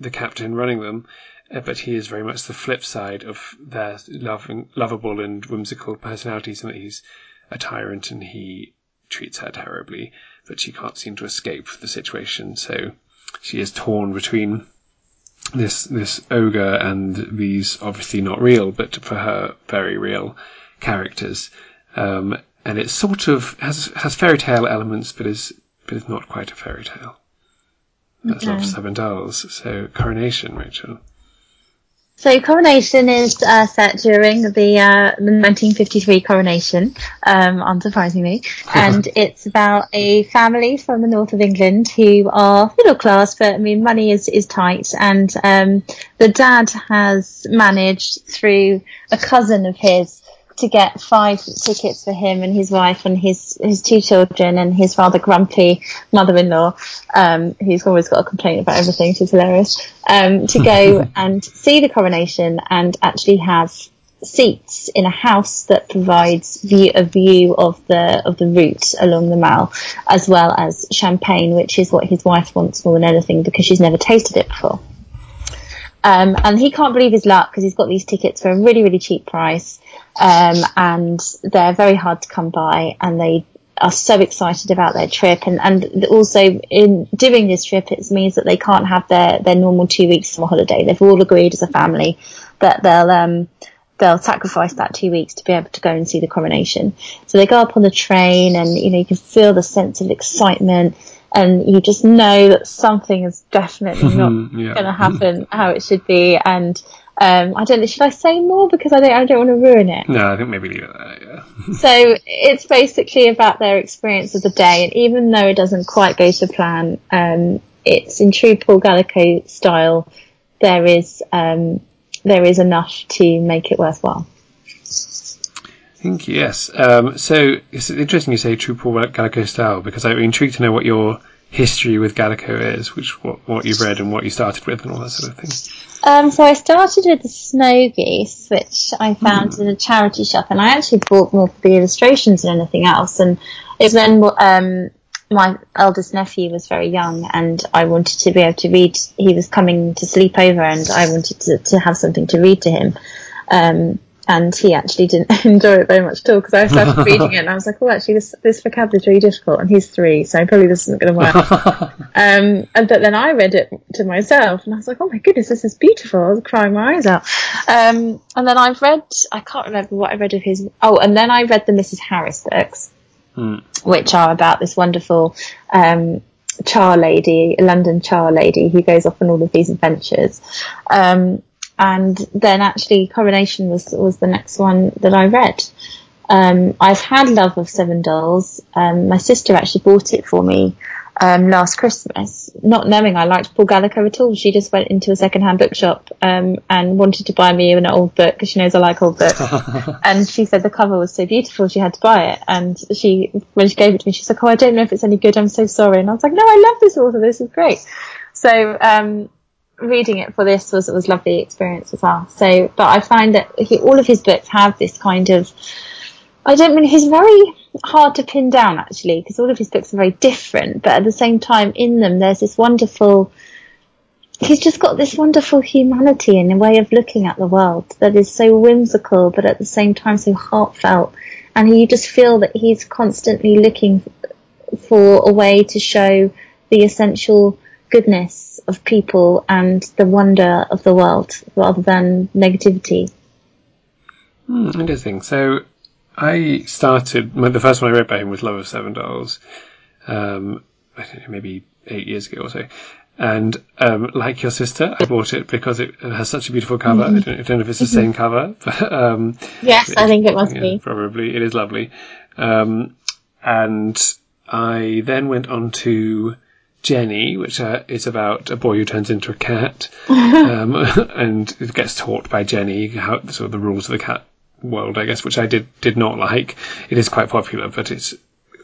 the captain running them, uh, but he is very much the flip side of their loving, lovable and whimsical personalities, and that he's a tyrant and he treats her terribly, but she can't seem to escape the situation. So she is torn between this this ogre and these obviously not real, but for her very real characters. Um, and it sort of has has fairy tale elements, but is but is not quite a fairy tale. That's okay. Love Seven Dolls. So coronation, Rachel. So Coronation is uh, set during the, uh, the 1953 coronation, um, unsurprisingly, *laughs* and it's about a family from the north of England who are middle class, but I mean money is is tight, and um, the dad has managed through a cousin of his to get five tickets for him and his wife and his his two children and his rather grumpy mother-in-law, um, who's always got a complaint about everything. She's hilarious. Um, to go *laughs* and see the coronation and actually have seats in a house that provides view, a view of the of the route along the Mall, as well as champagne, which is what his wife wants more than anything because she's never tasted it before. Um, and he can't believe his luck because he's got these tickets for a really, really cheap price. Um, and they're very hard to come by and they are so excited about their trip and, and also in doing this trip it means that they can't have their, their normal two weeks summer holiday. They've all agreed as a family that they'll um, they'll sacrifice that two weeks to be able to go and see the coronation. So they go up on the train and you know you can feel the sense of excitement and you just know that something is definitely *laughs* not yeah. going to happen how it should be and um, I don't know. Should I say more because I don't. I don't want to ruin it. No, I think maybe leave it there. Yeah. *laughs* so it's basically about their experience of the day, and even though it doesn't quite go to plan, um, it's in true Paul Gallico style. There is um, there is enough to make it worthwhile. Thank you. Yes. Um, so it's interesting you say true Paul Gallico style because I'm intrigued to know what your history with Gallico is, which what, what you've read and what you started with and all that sort of thing. Um, so I started with the snow geese, which I found mm. in a charity shop, and I actually bought more for the illustrations than anything else. And it was then um, my eldest nephew was very young, and I wanted to be able to read. He was coming to sleep over, and I wanted to, to have something to read to him. Um, and he actually didn't *laughs* enjoy it very much at all because I started *laughs* reading it and I was like, oh, actually, this this vocabulary is really difficult, and he's three, so probably this isn't going to work. *laughs* um, and but then I read it to myself, and I was like, oh my goodness, this is beautiful. I was crying my eyes out. Um, and then I've read, I can't remember what I read of his. Oh, and then I read the Mrs. Harris books, hmm. which are about this wonderful. Um, char lady, a London char lady who goes off on all of these adventures. Um, and then actually Coronation was was the next one that I read. Um, I've had Love of Seven Dolls. Um, my sister actually bought it for me um, last Christmas, not knowing I liked Paul Gallico at all. She just went into a second-hand bookshop um, and wanted to buy me an old book because she knows I like old books. *laughs* and she said the cover was so beautiful, she had to buy it. And she, when she gave it to me, she's like, "Oh, I don't know if it's any good. I'm so sorry." And I was like, "No, I love this author. This is great." So um, reading it for this was was lovely experience as well. So, but I find that he, all of his books have this kind of I don't mean he's very hard to pin down actually because all of his books are very different, but at the same time in them there's this wonderful. He's just got this wonderful humanity and a way of looking at the world that is so whimsical, but at the same time so heartfelt. And you just feel that he's constantly looking for a way to show the essential goodness of people and the wonder of the world rather than negativity. Hmm, interesting. So I started the first one I read by him was Love of Seven Dolls. Um, I don't know, maybe eight years ago or so. And um, like your sister, I bought it because it has such a beautiful cover. Mm-hmm. I, don't, I, don't, know if it's the mm-hmm. same cover, *laughs* but um, yes, I think it must yeah, be. Probably, it is lovely. Um, and I then went on to Jenny, which uh, is about a boy who turns into a cat, *laughs* um, *laughs* and gets taught by Jenny how sort of the rules of the cat world, I guess, which I did did not like. It is quite popular, but it's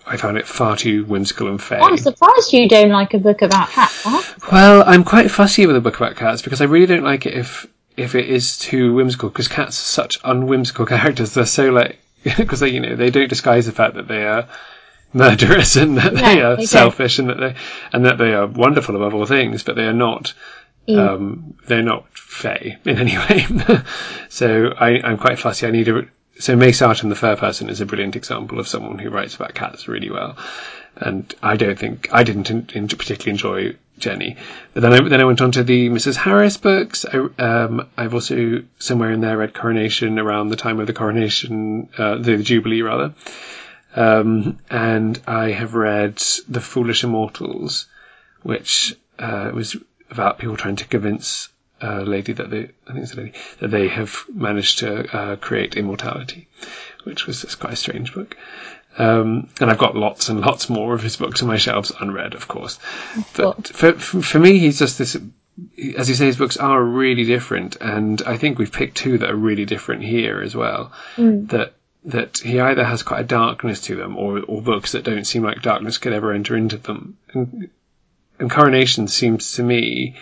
I found it far too whimsical and fair. I'm surprised you don't like a book about cats. Huh? Well, I'm quite fussy with a book about cats because I really don't like it if if it is too whimsical because cats are such unwhimsical *laughs* characters. They're so like because they you know they don't disguise the fact that they are murderous *laughs* and that they are they selfish and that they and that they are wonderful above all things, but they are not. Mm. Um, they're not fey in any *laughs* way. so I, I'm quite fussy. I need a so May Sarton, the Fur Person, is a brilliant example of someone who writes about cats really well. And I don't think I didn't in, in particularly enjoy Jenny. But then I then I went on to the Mrs. Harris books. I, um, I've also somewhere in there read Coronation around the time of the coronation, uh, the, the Jubilee rather. Um, and I have read The Foolish Immortals, which uh, was about people trying to convince uh, lady that they, I think it's a lady, that they have managed to uh, create immortality, which was just quite a strange book. Um, and I've got lots and lots more of his books on my shelves, unread, of course. But for, for me, he's just this, as you say, his books are really different, and I think we've picked two that are really different here as well. Mm. That that he either has quite a darkness to them, or or books that don't seem like darkness could ever enter into them. And, and Coronation seems to me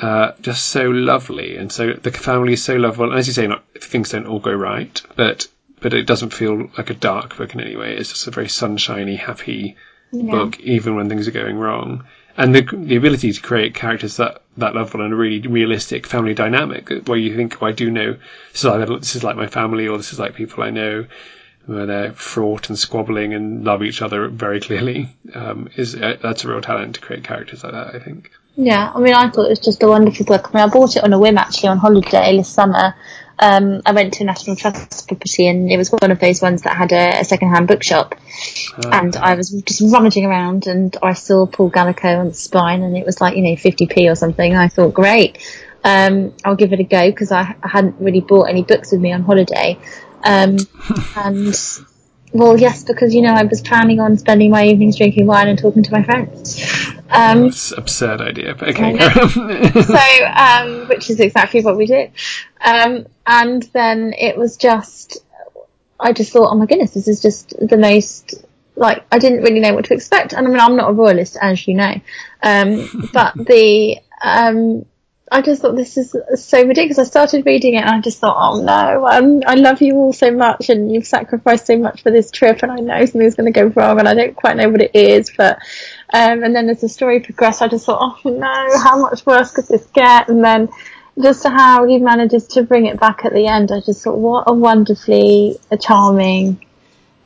uh, just so lovely, and so the family is so lovable. And as you say, not things don't all go right, but but it doesn't feel like a dark book in any way. It's just a very sunshiny, happy yeah. book, even when things are going wrong. And the the ability to create characters that that lovable and a really realistic family dynamic, where you think, oh, I do know this is this is like my family or this is like people I know, where they're fraught and squabbling and love each other very clearly. *laughs* Um, is uh, that's a real talent to create characters like that. I think. Yeah, I mean, I thought it was just a wonderful book. I mean, I bought it on a whim actually on holiday this summer. Um, I went to National Trust property and it was one of those ones that had a, a second-hand bookshop. Oh, and I was just rummaging around and I saw Paul Gallico on the spine and it was like, you know, 50p or something. I thought, great, um, I'll give it a go because I, I, hadn't really bought any books with me on holiday. Um, *laughs* and well, yes, because you know I was planning on spending my evenings drinking wine and talking to my friends. Um, That's absurd idea, but okay. *laughs* so, um, which is exactly what we did. Um, and then it was just, I just thought, oh my goodness, this is just the most like I didn't really know what to expect. And I mean, I'm not a royalist, as you know, um, *laughs* but the um, I just thought this is so ridiculous. I started reading it and I just thought, oh no, um, I love you all so much and you've sacrificed so much for this trip and I know something's going to go wrong and I don't quite know what it is. But, um, and then as the story progressed, I just thought, oh no, how much worse could this get? And then just how he manages to bring it back at the end, I just thought, what a wonderfully charming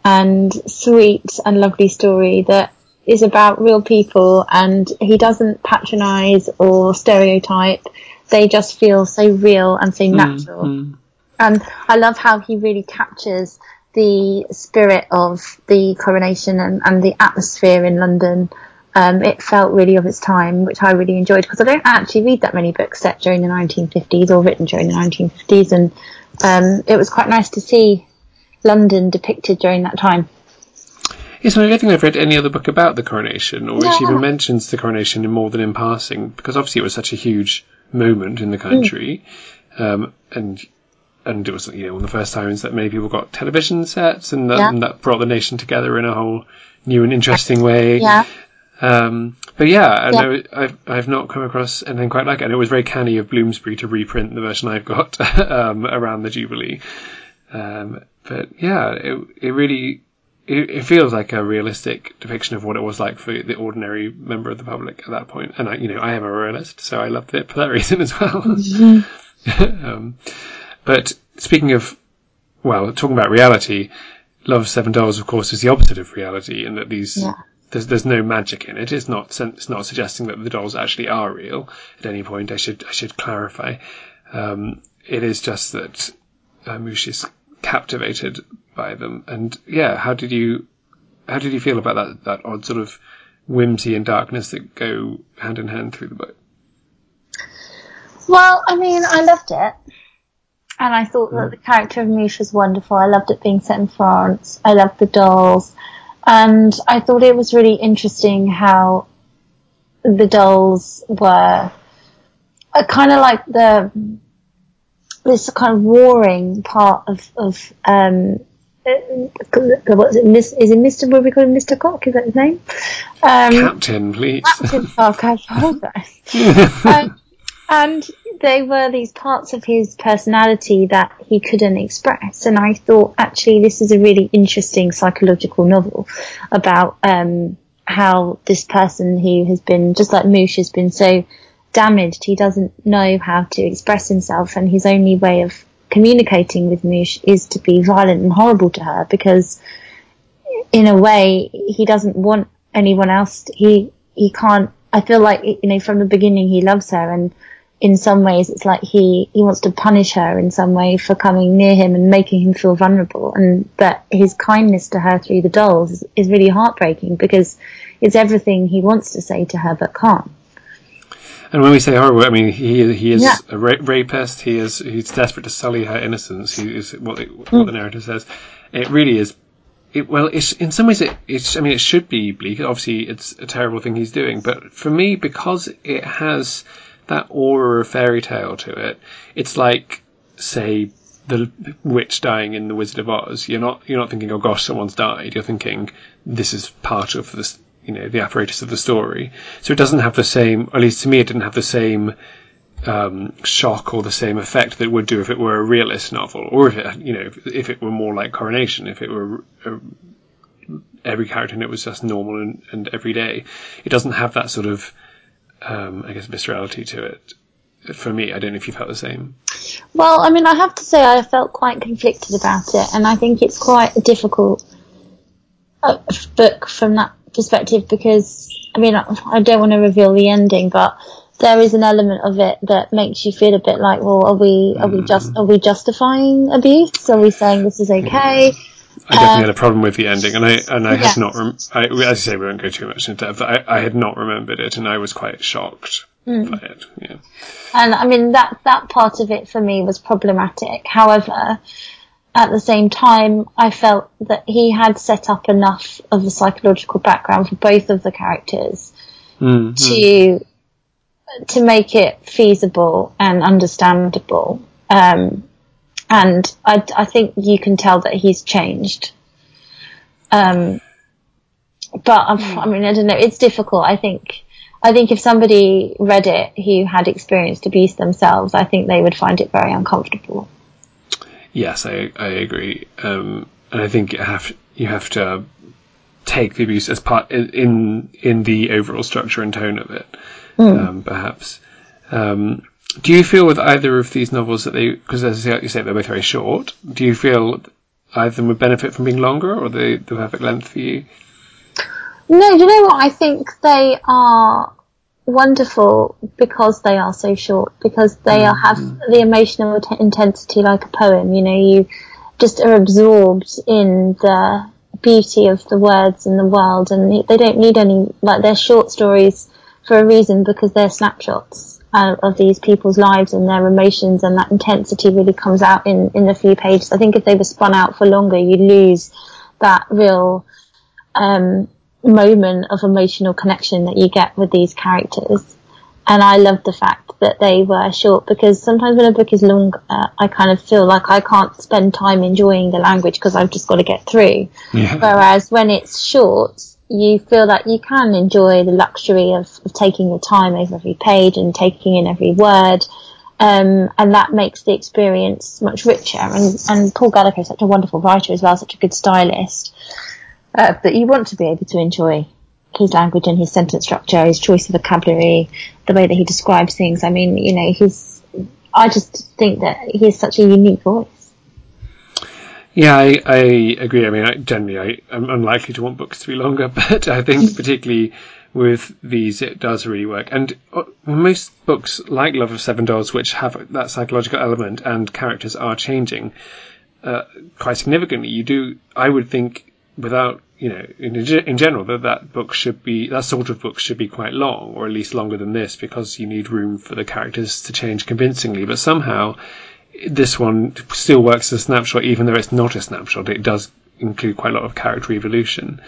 and sweet and lovely story that is about real people and he doesn't patronize or stereotype. They just feel so real and so mm, natural. Mm-hmm. And I love how he really captures the spirit of the coronation and, and the atmosphere in London. Um, it felt really of its time, which I really enjoyed because I don't actually read that many books set during the 1950s or written during the 1950s, and um, it was quite nice to see London depicted during that time. Yes, I don't think I've read any other book about the coronation, or which even mentions the coronation in more than in passing, because obviously it was such a huge moment in the country, mm. um, and and it was you know one of the first times that many people got television sets, and that, yeah. and that brought the nation together in a whole new and interesting way. Yeah. Um, but yeah, I yeah. know I've I've not come across anything quite like it. And it was very canny of Bloomsbury to reprint the version I've got *laughs* um, around the Jubilee. Um, but yeah, it it really it, it, feels like a realistic depiction of what it was like for the ordinary member of the public at that point. And I, you know, I am a royalist, so I loved it for that *laughs* reason as well. Mm-hmm. *laughs* um, but speaking of, well, talking about reality, Love of Seven Dolls, of course, is the opposite of reality, in that these yeah. There's there's no magic in it. It's not it's not suggesting that the dolls actually are real at any point. I should I should clarify. Um, it is just that uh, Mouche is captivated by them. And yeah, how did you how did you feel about that that odd sort of whimsy and darkness that go hand in hand through the book? Well, I mean, I loved it. And I thought that the character of Mouche was wonderful. I loved it being set in France. I loved the dolls. And I thought it was really interesting how the dolls were kind of like the, this kind of warring part of, of, um, what is it? Miss, is it Mr. What we call him? Mr. Coq? Is that his name? Um, Captain, please. Captain Coq. I apologise. *laughs* um, and they were these parts of his personality that he couldn't express. And I thought, actually, this is a really interesting psychological novel about um, how this person who has been, just like Mouche, has been so damaged, he doesn't know how to express himself, and his only way of communicating with Mouche is to be violent and horrible to her because, in a way, he doesn't want anyone else. To, he he can't. I feel like you know from the beginning he loves her and in some ways it's like he, he wants to punish her in some way for coming near him and making him feel vulnerable and that his kindness to her through the dolls is, is really heartbreaking because it's everything he wants to say to her but can't. And when we say horrible, I mean he he is yeah. a ra- rapist. He is he's desperate to sully her innocence. He is what the, what mm. the narrative says. It really is. It, well, it's, in some ways, it, it's. I mean, it should be bleak. Obviously, it's a terrible thing he's doing. But for me, because it has that aura of fairy tale to it. It's like, say, the witch dying in the Wizard of Oz. You're not you're not thinking, oh gosh, someone's died. You're thinking this is part of this, you know, the apparatus of the story. So it doesn't have the same. At least to me, it didn't have the same um, shock or the same effect that it would do if it were a realist novel, or if it, you know, if, it were more like Coronation, if it were. A, every character in it was just normal and, and everyday. It doesn't have that sort of um, I guess, viscerality to it. For me, I don't know if you've felt the same. Well, I mean, I have to say I felt quite conflicted about it, and I think it's quite a difficult uh, book from that perspective because, I mean, I don't want to reveal the ending, but there is an element of it that makes you feel a bit like, well, are we are we just mm. are we justifying abuse? Are we saying this is okay? I definitely um, had a problem with the ending, and I and I yeah. had not. Rem- I, as say, we won't go too much into depth. I, I had not remembered it, and I was quite shocked mm. by it. Yeah. And I mean that that part of it for me was problematic. However, at the same time, I felt that he had set up enough of a psychological background for both of the characters mm-hmm. to to make it feasible and understandable. Um, and I, I think you can tell that he's changed. Um, but I mean, I don't know. It's difficult. I think, I think if somebody read it who had experienced abuse themselves, I think they would find it very uncomfortable. Yes, I I agree. Um, and I think you have you have to take the abuse as part in in the overall structure and tone of it, mm. um, perhaps. Um, do you feel with either of these novels that they, because as you say, they're both very short, do you feel either of them would benefit from being longer or the, the perfect length for you? No, do you know what? I think they are wonderful because they are so short, because they mm. have the emotional t- intensity like a poem. You know, you just are absorbed in the beauty of the words and the world, and they don't need any, like, they're short stories for a reason because they're snapshots uh, of these people's lives and their emotions, and that intensity really comes out in in the few pages. I think if they were spun out for longer, you'd lose that real um, moment of emotional connection that you get with these characters. And I love the fact that they were short because sometimes when a book is long, uh, I kind of feel like I can't spend time enjoying the language because I've just got to get through. Yeah. Whereas when it's short, you feel that you can enjoy the luxury of, of taking your time over every page and taking in every word. Um, and that makes the experience much richer. And, and Paul Gallico is such a wonderful writer as well, such a good stylist, uh, that you want to be able to enjoy his language and his sentence structure, his choice of vocabulary, the way that he describes things. I mean, you know, he's, I just think that he has such a unique voice. Yeah, I, I agree. I mean, I, generally, I, am unlikely to want books to be longer, *laughs* but I think particularly with these, it does really work. And uh, most books, like Love of Seven Dolls, which have that psychological element and characters are changing, uh, quite significantly, you do. I would think without you know in, in general that that book should be that sort of book should be quite long or at least longer than this because you need room for the characters to change convincingly. But somehow this one still works as a snapshot, even though it's not a snapshot. It does include quite a lot of character evolution.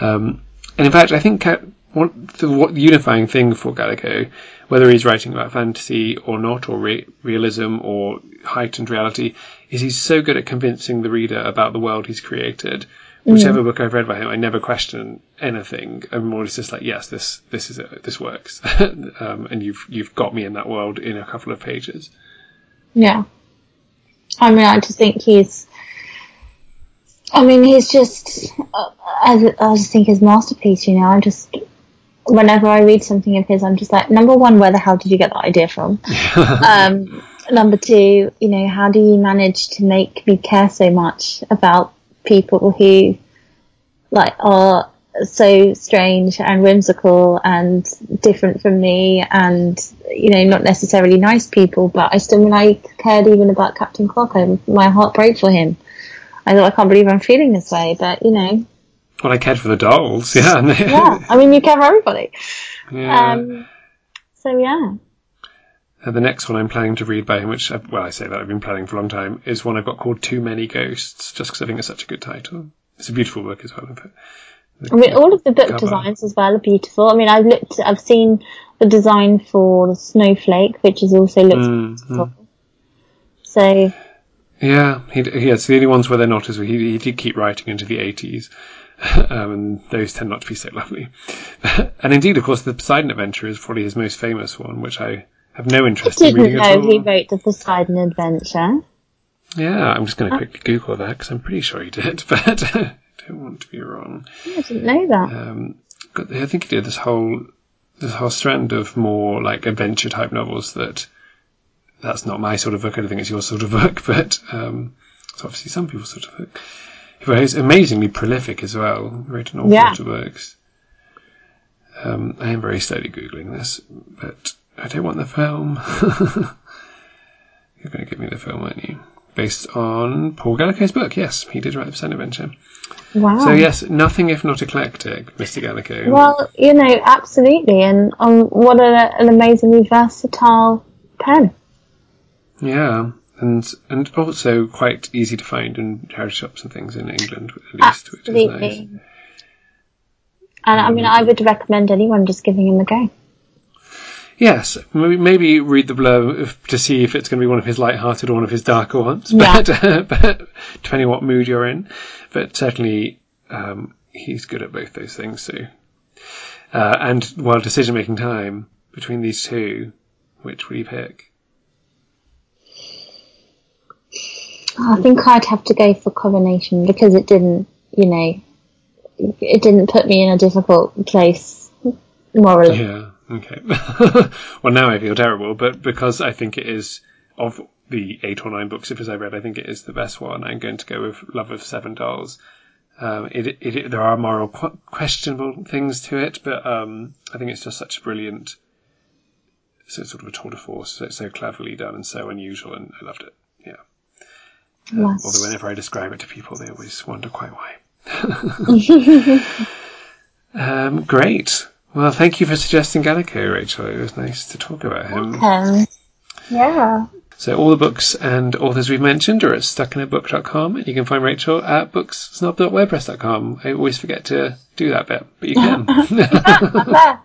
Um, and in fact, I think what the what unifying thing for Gallico, whether he's writing about fantasy or not, or re- realism or heightened reality, is he's so good at convincing the reader about the world he's created. Whichever mm. book I've read by him, I never question anything. I'm always just like, yes, this this is it. This works, *laughs* um, and you've you've got me in that world in a couple of pages. Yeah, I mean, I just think he's I mean, he's just, uh, I, I just think his masterpiece, you know, I just, whenever I read something of his, I'm just like, number one, where the hell did you get that idea from? *laughs* um, number two, you know, how do you manage to make me care so much about people who, like, are so strange and whimsical and different from me and, you know, not necessarily nice people, but I still, when I cared even about Captain Coq, I, my heart broke for him. I thought I can't believe I'm feeling this way, but you know. Well, I cared for the dolls, *laughs* yeah. yeah, I mean, you care for everybody. Yeah. Um, so yeah. Uh, the next one I'm planning to read by him, which, I've, well, I say that I've been planning for a long time, is one I've got called Too Many Ghosts, just because I think it's such a good title. It's a beautiful book as well. I mean, all of the book cover. designs as well are beautiful. I mean, I've looked, I've seen the design for the Snowflake, which is also looks mm, beautiful. So yeah, he, yeah, it's the only ones where they're not as he, he did keep writing into the 80s, *laughs* um, and those tend not to be so lovely. *laughs* and indeed, of course, the Poseidon Adventure is probably his most famous one, which I have no interest I in reading at all. he wrote the Poseidon Adventure. Yeah, I'm just going to quickly Google that because I'm pretty sure he did, *laughs* but don't want to be wrong. I didn't know that. Um, I think he did this whole this whole strand of more like adventure type novels that that's not my sort of book. I don't think it's your sort of *laughs* book, but um, it's obviously some people's sort of book. But he's amazingly prolific as well. He wrote an awful yeah. lot of books. Um, I am very slowly googling this, but I don't want the film. *laughs* You're going to give me the film, aren't you? Based on Paul Gallico's book. Yes, he did write the Poseidon Adventure. Wow. So yes, nothing if not eclectic, Mr. Gallico. Well, you know, absolutely, and um, what a, an amazingly versatile pen. Yeah, and and also quite easy to find in charity shops and things in England, at least, Absolutely. which is nice. And I mean, I would recommend anyone just giving him a go. Yes, maybe read the blurb to see if it's going to be one of his light-hearted or one of his darker ones. Yeah. *laughs* But, uh, but depending on what mood you're in, but certainly um, he's good at both those things too. Uh, and while decision-making time between these two, which will you pick? I think I'd have to go for coronation because it didn't, you know, it didn't put me in a difficult place morally. Yeah. Okay. *laughs* well, now I feel terrible, but because I think it is of the eight or nine books of his I read, I think it is the best one. I'm going to go with Love of Seven Dolls. Um, it, it, there are moral qu- questionable things to it, but um, I think it's just such a brilliant, so sort of a tour de force, so, so cleverly done and so unusual, and I loved it. Yeah. Um, although whenever I describe it to people, they always wonder quite why. *laughs* *laughs* um, great. Well, thank you for suggesting Gallico, Rachel. It was nice to talk about him. Okay. Yeah. So all the books and authors we've mentioned are at stuckinabook.com, and you can find Rachel at booksnob.wordpress.com. I always forget to do that bit, but you can. *laughs*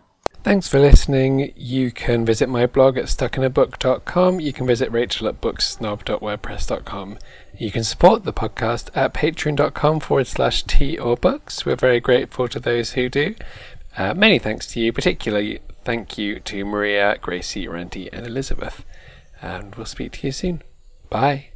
Thanks for listening. You can visit my blog at stuckinabook.com. You can visit Rachel at booksnob.wordpress.com. You can support the podcast at patreon.com forward slash tea or books. We're very grateful to those who do. Uh, many thanks to you, particularly thank you to Maria, Gracie, Randy, and Elizabeth. And we'll speak to you soon. Bye.